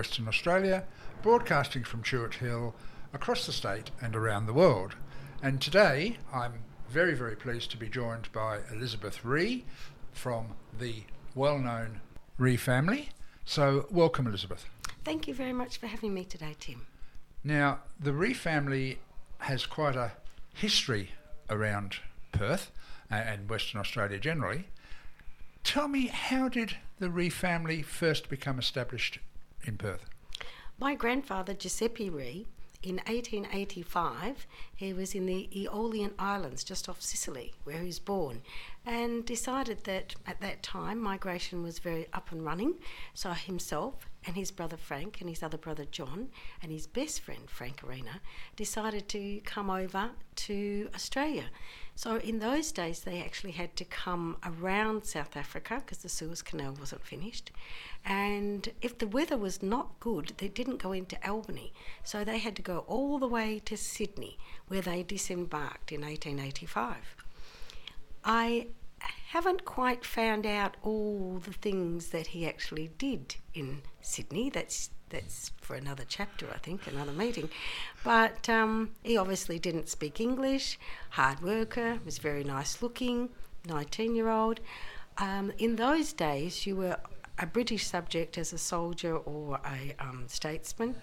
cultural voice of Western Australia, broadcasting from Chewett Hill across the state and around the world. And today I'm very, very pleased to be joined by Elizabeth Re from the well known Re family. So, welcome, Elizabeth. Thank you very much for having me today, Tim. Now, the Re family has quite a history around Perth and Western Australia generally. Tell me, how did the Re family first become established in Perth? My grandfather, Giuseppe Re, in 1885, he was in the Aeolian Islands, just off Sicily, where he was born, and decided that at that time migration was very up and running. So himself and his brother Frank and his other brother John and his best friend Frank Arena decided to come over to Australia. So in those days, they actually had to come around South Africa because the Suez Canal wasn't finished. And if the weather was not good, they didn't go into Albany. So they had to go all the way to Sydney, where they disembarked in 1885. I haven't quite found out all the things that he actually did in Sydney. That's that's for another chapter, I think, another meeting. But um, he obviously didn't speak English. Hard worker, was very nice looking, 19 year old. Um, in those days, you were a British subject as a soldier or a um, statesman.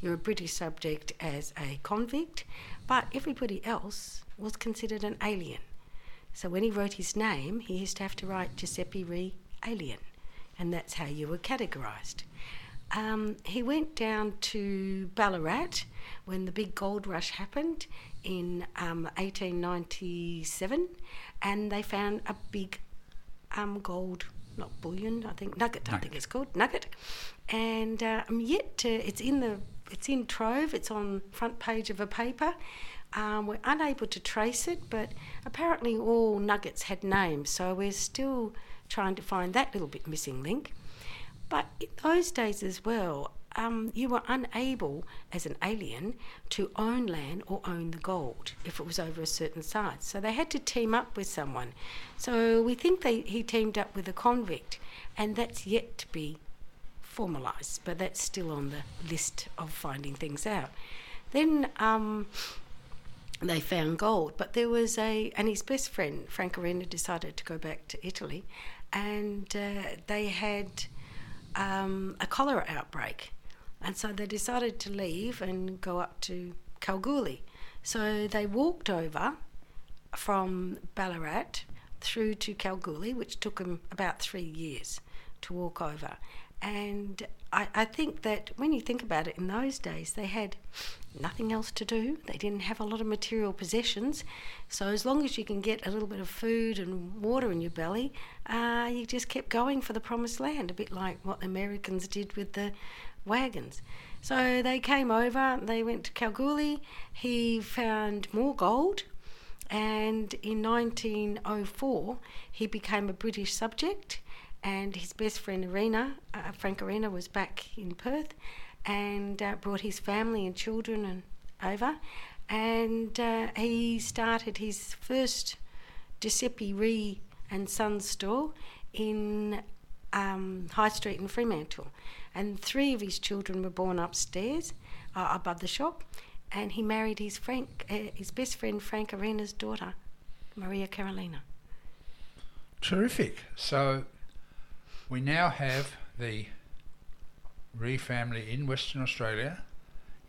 You're a British subject as a convict, but everybody else was considered an alien. So when he wrote his name, he used to have to write Giuseppe Re Alien, and that's how you were categorised. Um, he went down to Ballarat when the big gold rush happened in um, 1897, and they found a big um, gold, not bullion, I think nugget, I think it's called nugget, and uh, yet to, it's in the it's in Trove. It's on front page of a paper. Um, we're unable to trace it, but apparently all nuggets had names, so we're still trying to find that little bit missing link. But in those days as well, um, you were unable, as an alien, to own land or own the gold if it was over a certain size. So they had to team up with someone. So we think they, he teamed up with a convict, and that's yet to be formalised, but that's still on the list of finding things out. Then um, they found gold, but there was a, and his best friend, Frank Arena, decided to go back to Italy, and uh, they had um, a cholera outbreak. And so they decided to leave and go up to Kalgoorlie. So they walked over from Ballarat through to Kalgoorlie, which took them about three years to walk over. And I, I, think that when you think about it, in those days they had nothing else to do. They didn't have a lot of material possessions. So as long as you can get a little bit of food and water in your belly, uh, you just kept going for the promised land, a bit like what the Americans did with the wagons. So they came over, they went to Kalgoorlie, he found more gold, and in 1904 he became a British subject and his best friend Arena, uh, Frank Arena, was back in Perth, and uh, brought his family and children and over, and uh, he started his first Giuseppe Re and Sons store in um, High Street in Fremantle, and three of his children were born upstairs, uh, above the shop, and he married his Frank, uh, his best friend Frank Arena's daughter, Maria Carolina. Terrific. So we now have the Re family in Western Australia,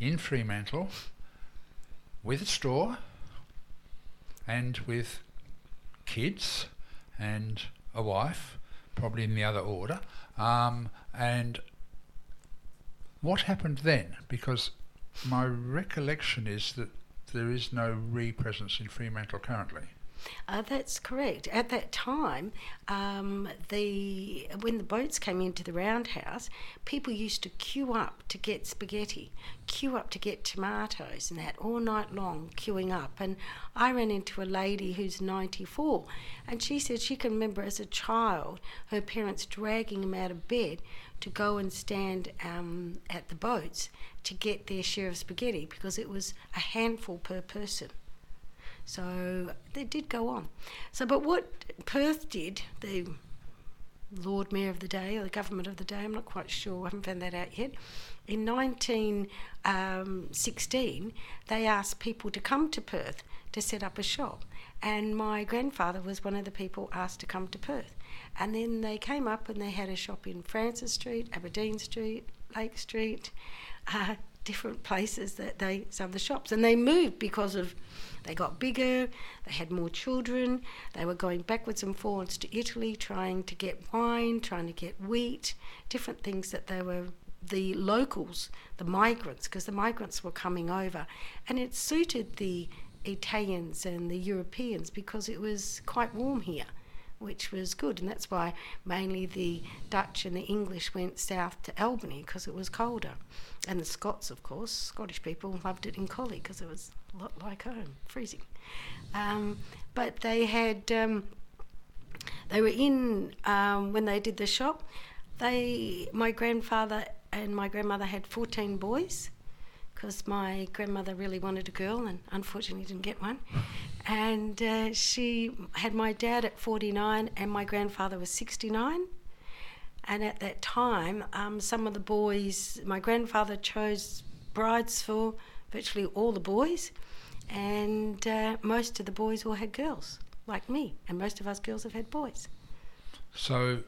in Fremantle, with a store and with kids and a wife, probably in the other order. Um, and what happened then? Because my recollection is that there is no Re presence in Fremantle currently. Uh, that's correct. At that time, um, the when the boats came into the roundhouse, people used to queue up to get spaghetti, queue up to get tomatoes, and that all night long, queuing up. And I ran into a lady who's 94, and she said she can remember as a child her parents dragging them out of bed to go and stand um, at the boats to get their share of spaghetti because it was a handful per person. So they did go on. So, but what Perth did, the Lord Mayor of the day or the government of the day. I'm not quite sure. I haven't found that out yet. In 1916, they asked people to come to Perth to set up a shop, and my grandfather was one of the people asked to come to Perth. And then they came up and they had a shop in Francis Street, Aberdeen Street, Lake Street, uh, different places that they some of the shops, and they moved because of they got bigger, they had more children, they were going backwards and forwards to Italy, trying to get wine, trying to get wheat, different things that they were the locals, the migrants, because the migrants were coming over, and it suited the Italians and the Europeans because it was quite warm here which was good, and that's why mainly the Dutch and the English went south to Albany because it was colder, and the Scots, of course, Scottish people loved it in Collie because it was a lot like home, freezing. Um, but they had, um, they were in um, when they did the shop. They, my grandfather and my grandmother had fourteen boys because my grandmother really wanted a girl and unfortunately didn't get one. And uh, she had my dad at 49 and my grandfather was 69. And at that time, um, some of the boys, my grandfather chose brides for virtually all the boys, and uh, most of the boys all had girls, like me, and most of us girls have had boys. So,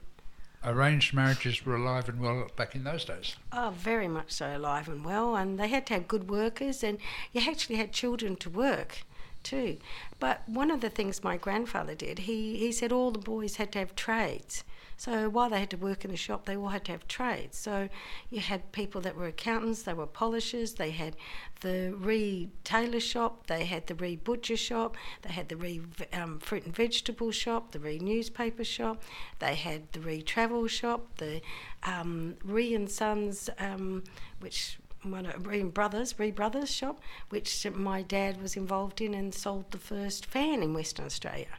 arranged marriages were alive and well back in those days. Oh, very much so alive and well, and they had to have good workers, and you actually had children to work too. But one of the things my grandfather did, he, he said all the boys had to have trades. So while they had to work in the shop, they all had to have trades. So you had people that were accountants, they were polishers, they had the Re tailor shop, they had the Re butcher shop, they had the Re um, fruit and vegetable shop, the Re newspaper shop, they had the Re travel shop, the um, Re and Sons, um, which one of Re Brothers, Re Brothers shop, which my dad was involved in and sold the first fan in Western Australia,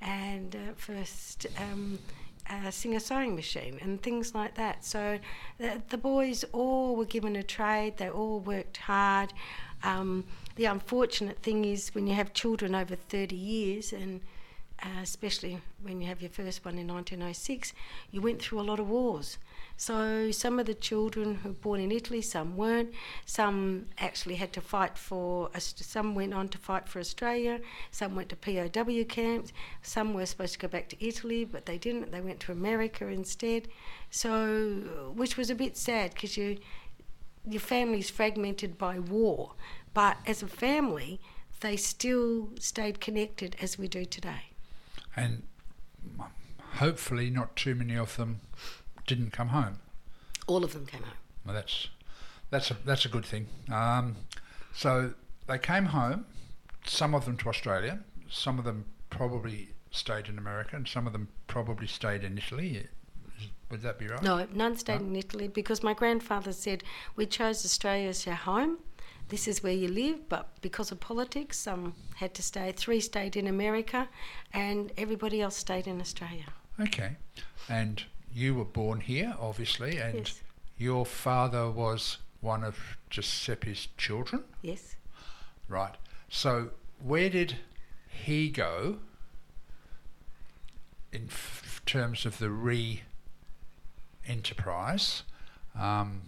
and uh, first um, uh, singer sewing machine and things like that. So the, the, boys all were given a trade. They all worked hard. Um, the unfortunate thing is when you have children over 30 years and uh, especially when you have your first one in 1906, you went through a lot of wars. So some of the children who were born in Italy, some weren't. Some actually had to fight for. Some went on to fight for Australia. Some went to POW camps. Some were supposed to go back to Italy, but they didn't. They went to America instead. So, which was a bit sad because you, your family's fragmented by war, but as a family, they still stayed connected as we do today. And hopefully, not too many of them didn't come home. All of them came home. Well, that's that's a that's a good thing. Um, so they came home. Some of them to Australia. Some of them probably stayed in America, and some of them probably stayed in Italy. Would that be right? No, none stayed no? in Italy because my grandfather said we chose Australia as our home. This is where you live, but because of politics, some had to stay. Three stayed in America, and everybody else stayed in Australia. Okay, and you were born here, obviously, and yes. your father was one of Giuseppe's children? Yes. Right. So, where did he go in f- terms of the Re enterprise um,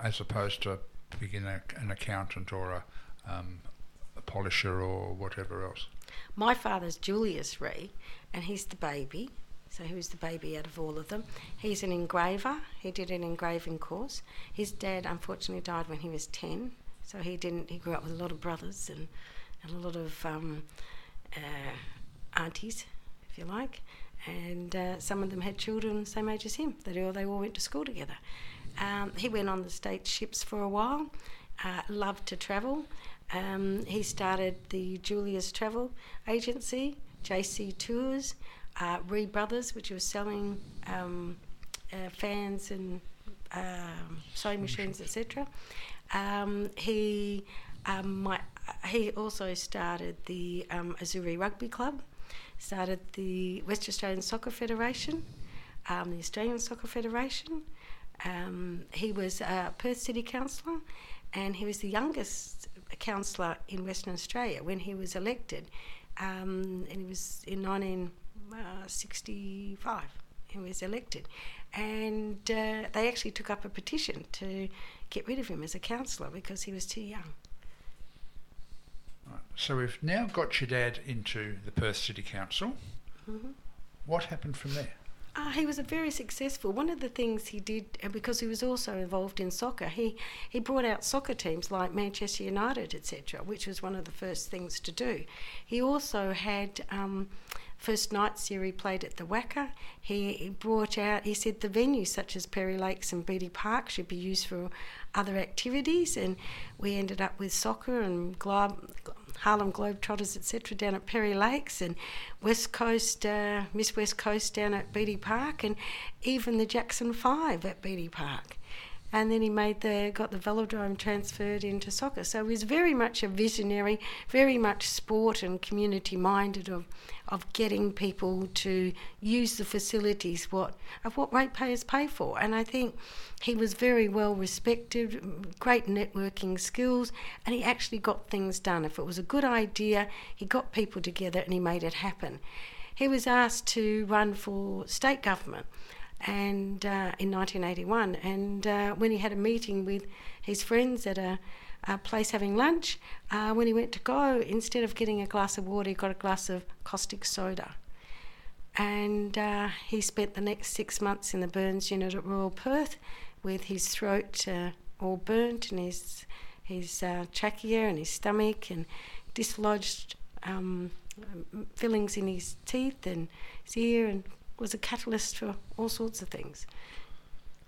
as opposed to being a, an accountant or a, um, a polisher or whatever else? My father's Julius Re, and he's the baby. So he was the baby out of all of them. He's an engraver. He did an engraving course. His dad unfortunately died when he was ten, so he didn't. He grew up with a lot of brothers and, and a lot of um, uh, aunties, if you like. And uh, some of them had children same age as him. They all they all went to school together. Um, he went on the state ships for a while. Uh, loved to travel. Um, he started the Julius Travel Agency, JC Tours uh, Re Brothers, which was selling um, uh, fans and um, sewing machines, etc. Um, he um, my, he also started the um, Azzurri Rugby Club, started the West Australian Soccer Federation, um, the Australian Soccer Federation. He was a Perth City Councillor, and he was the youngest councillor in Western Australia when he was elected, and he was in 19- uh, 65. he was elected, and uh, they actually took up a petition to get rid of him as a councillor because he was too young. Right. So we've now got your dad into the Perth City Council. Mhm. What happened from there? Uh, he was a very successful. One of the things he did, because he was also involved in soccer, he, he brought out soccer teams like Manchester United, etc., which was one of the first things to do. He also had um, first night series played at the WACA. He, brought out, he said the venues such as Perry Lakes and Beatty Park should be used for other activities, and we ended up with soccer and Globe, Harlem Globetrotters, etc., down at Perry Lakes, and West Coast, uh, Miss West Coast down at Beatty Park, and even the Jackson Five at Beatty Park. And then he made the got the velodrome transferred into soccer. So he was very much a visionary, very much sport and community minded of of getting people to use the facilities what of what ratepayers pay for. And I think he was very well respected, great networking skills, and he actually got things done. If it was a good idea, he got people together and he made it happen. He was asked to run for state government and uh, in 1981 and uh, when he had a meeting with his friends at a, a place having lunch uh, when he went to go instead of getting a glass of water he got a glass of caustic soda. And uh, he spent the next six months in the burns unit at Royal Perth with his throat uh, all burnt and his his uh, trachea and his stomach and dislodged um, fillings in his teeth and his ear and was a catalyst for all sorts of things.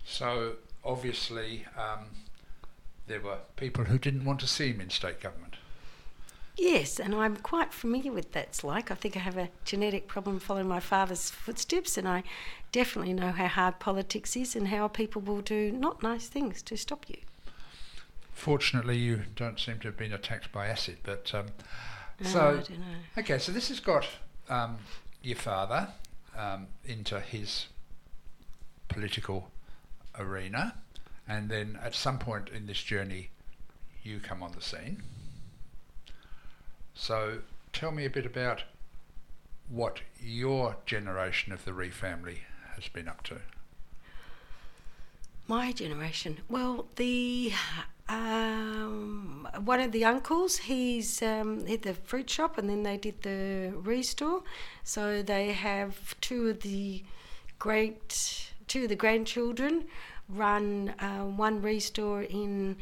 So obviously, um, there were people who didn't want to see him in state government. Yes, and I'm quite familiar with that's like. I think I have a genetic problem following my father's footsteps, and I definitely know how hard politics is and how people will do not nice things to stop you. Fortunately, you don't seem to have been attacked by acid, but um, No, so I don't know. okay. So this has got um, your father um, into his political arena, and then at some point in this journey, you come on the scene. So tell me a bit about what your generation of the Re family has been up to. My generation. Well, the um, one of the uncles, he's um, had the fruit shop, and then they did the Re Store. So they have two of the great, two of the grandchildren run uh, one Re Store in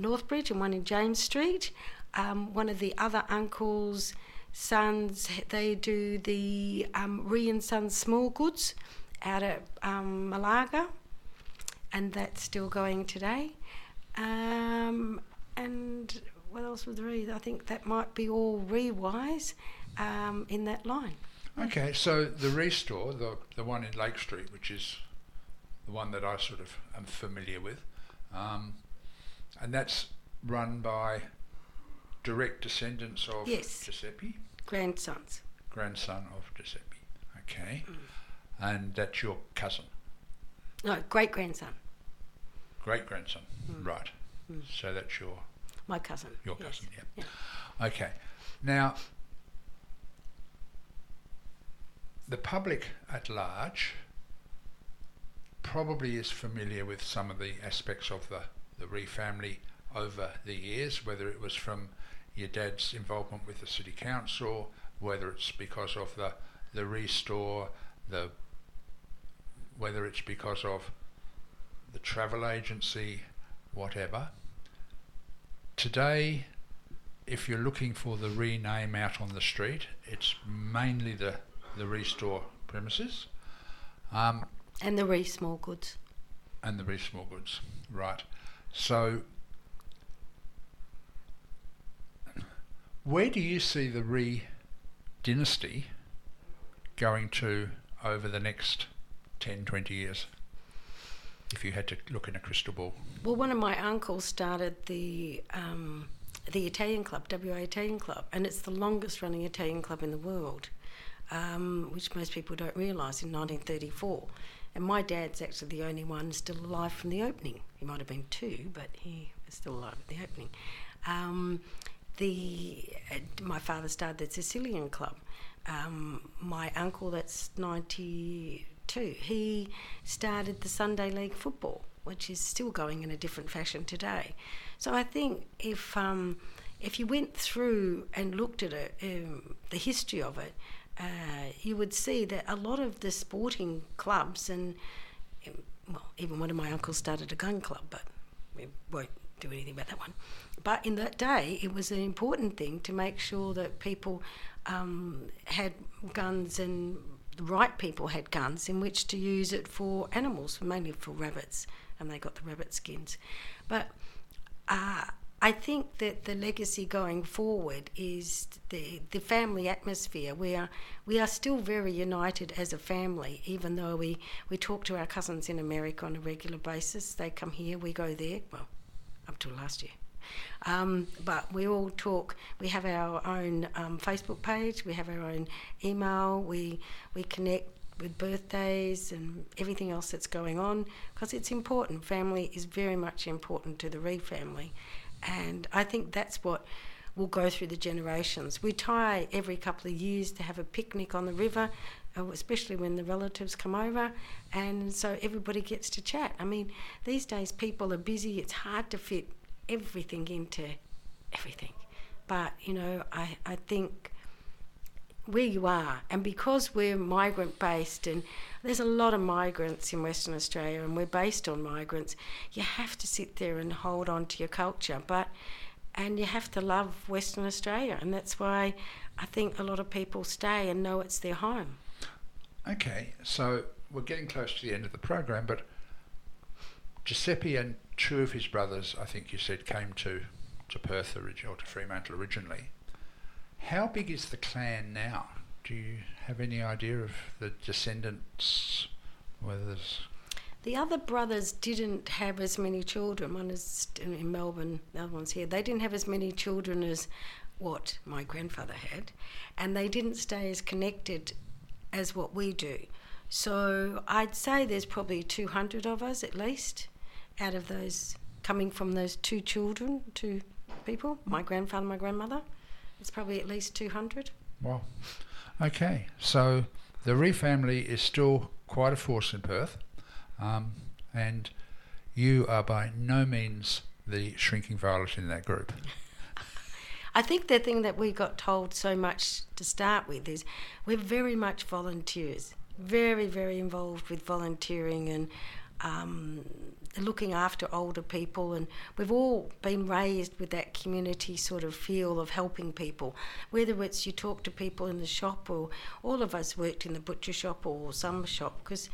Northbridge and one in James Street. Um, one of the other uncles' sons, they do the um, Re and Sons Small Goods out at um, Malaga and that's still going today. Um, and what else was Re? I think that might be all Re-wise um, in that line. Okay, so the Re Store, the the one in Lake Street, which is the one that I sort of am familiar with, um, and that's run by direct descendants of Yes. Giuseppe, Grandsons. grandson of Giuseppe. Okay, and that's your cousin, No, great grandson. Great grandson, Mm. right? Mm. So that's your My cousin. your yes. cousin, yeah. Yeah. Okay, now the public at large probably is familiar with some of the aspects of the the Re family over the years, whether it was from your dad's involvement with the city council, whether it's because of the the Re Store, the whether it's because of the travel agency, whatever. Today, if you'Re looking for the rename out on the street, it's mainly the the Re Store premises, um, And the Re small Goods. and the Re small goods, right? So, where do you see the re dynasty going to over the next 10, 20 years? If you had to look in a crystal ball. Well, one of my uncles started the um, the Italian club, WA Italian Club, and it's the longest running Italian club in the world, um, which most people don't realise. In 1934, and my dad's actually the only one still alive from the opening. He might have been two, but he was still alive at the opening. Um, the uh, my father started the Sicilian club. Um, my uncle, that's 92 too. He started the Sunday League football, which is still going in a different fashion today. So I think if um, if you went through and looked at it, um, the history of it, uh, you would see that a lot of the sporting clubs and um, well, even one of my uncles started a gun club, but we won't do anything about that one. But in that day, it was an important thing to make sure that people um, had guns and the right people had guns in which to use it for animals, mainly for rabbits, and they got the rabbit skins. But uh, I think that the legacy going forward is the the family atmosphere. We are we are still very united as a family, even though we, we talk to our cousins in America on a regular basis. They come here, we go there. Well, up till last year. Um, but we all talk. We have our own um, Facebook page. We have our own email. We we connect with birthdays and everything else that's going on because it's important. Family is very much important to the Reed family, and I think that's what will go through the generations. We try every couple of years to have a picnic on the river, uh, especially when the relatives come over, and so everybody gets to chat. I mean, these days people are busy, it's hard to fit everything into everything. But, you know, I, I think where you are, and because we're migrant based, and there's a lot of migrants in Western Australia, and we're based on migrants, you have to sit there and hold on to your culture, but and you have to love Western Australia, and that's why I think a lot of people stay and know it's their home. Okay, so we're getting close to the end of the program, but Giuseppe and two of his brothers, I think you said, came to to Perth originally, or to Fremantle originally. How big is the clan now? Do you have any idea of the descendants? Whether there's the other brothers didn't have as many children. One is in Melbourne, the other one's here. They didn't have as many children as what my grandfather had, and they didn't stay as connected as what we do. So I'd say there's probably 200 of us at least out of those coming from those two children, two people, my grandfather, my grandmother. It's probably at least 200. Wow. Okay, so the Re family is still quite a force in Perth, um, and you are by no means the shrinking violet in that group. I think the thing that we got told so much to start with is we're very much volunteers, very, very involved with volunteering and um, looking after older people, and we've all been raised with that community sort of feel of helping people. Whether it's you talk to people in the shop, or all of us worked in the butcher shop or some shop, because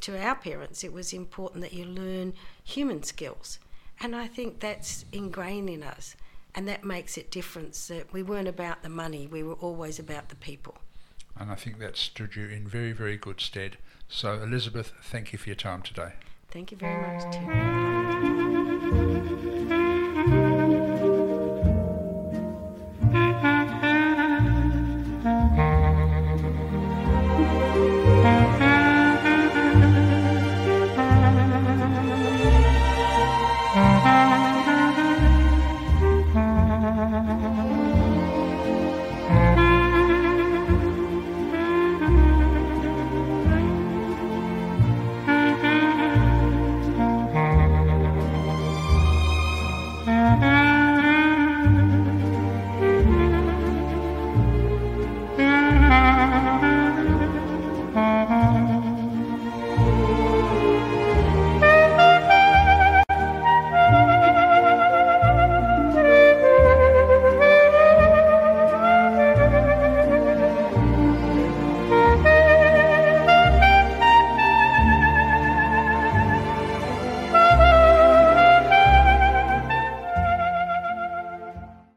to our parents it was important that you learn human skills, and I think that's ingrained in us, and that makes it different. That we weren't about the money; we were always about the people. And I think that stood you in very, very good stead. So, Elizabeth, thank you for your time today. Thank you very much, Tim.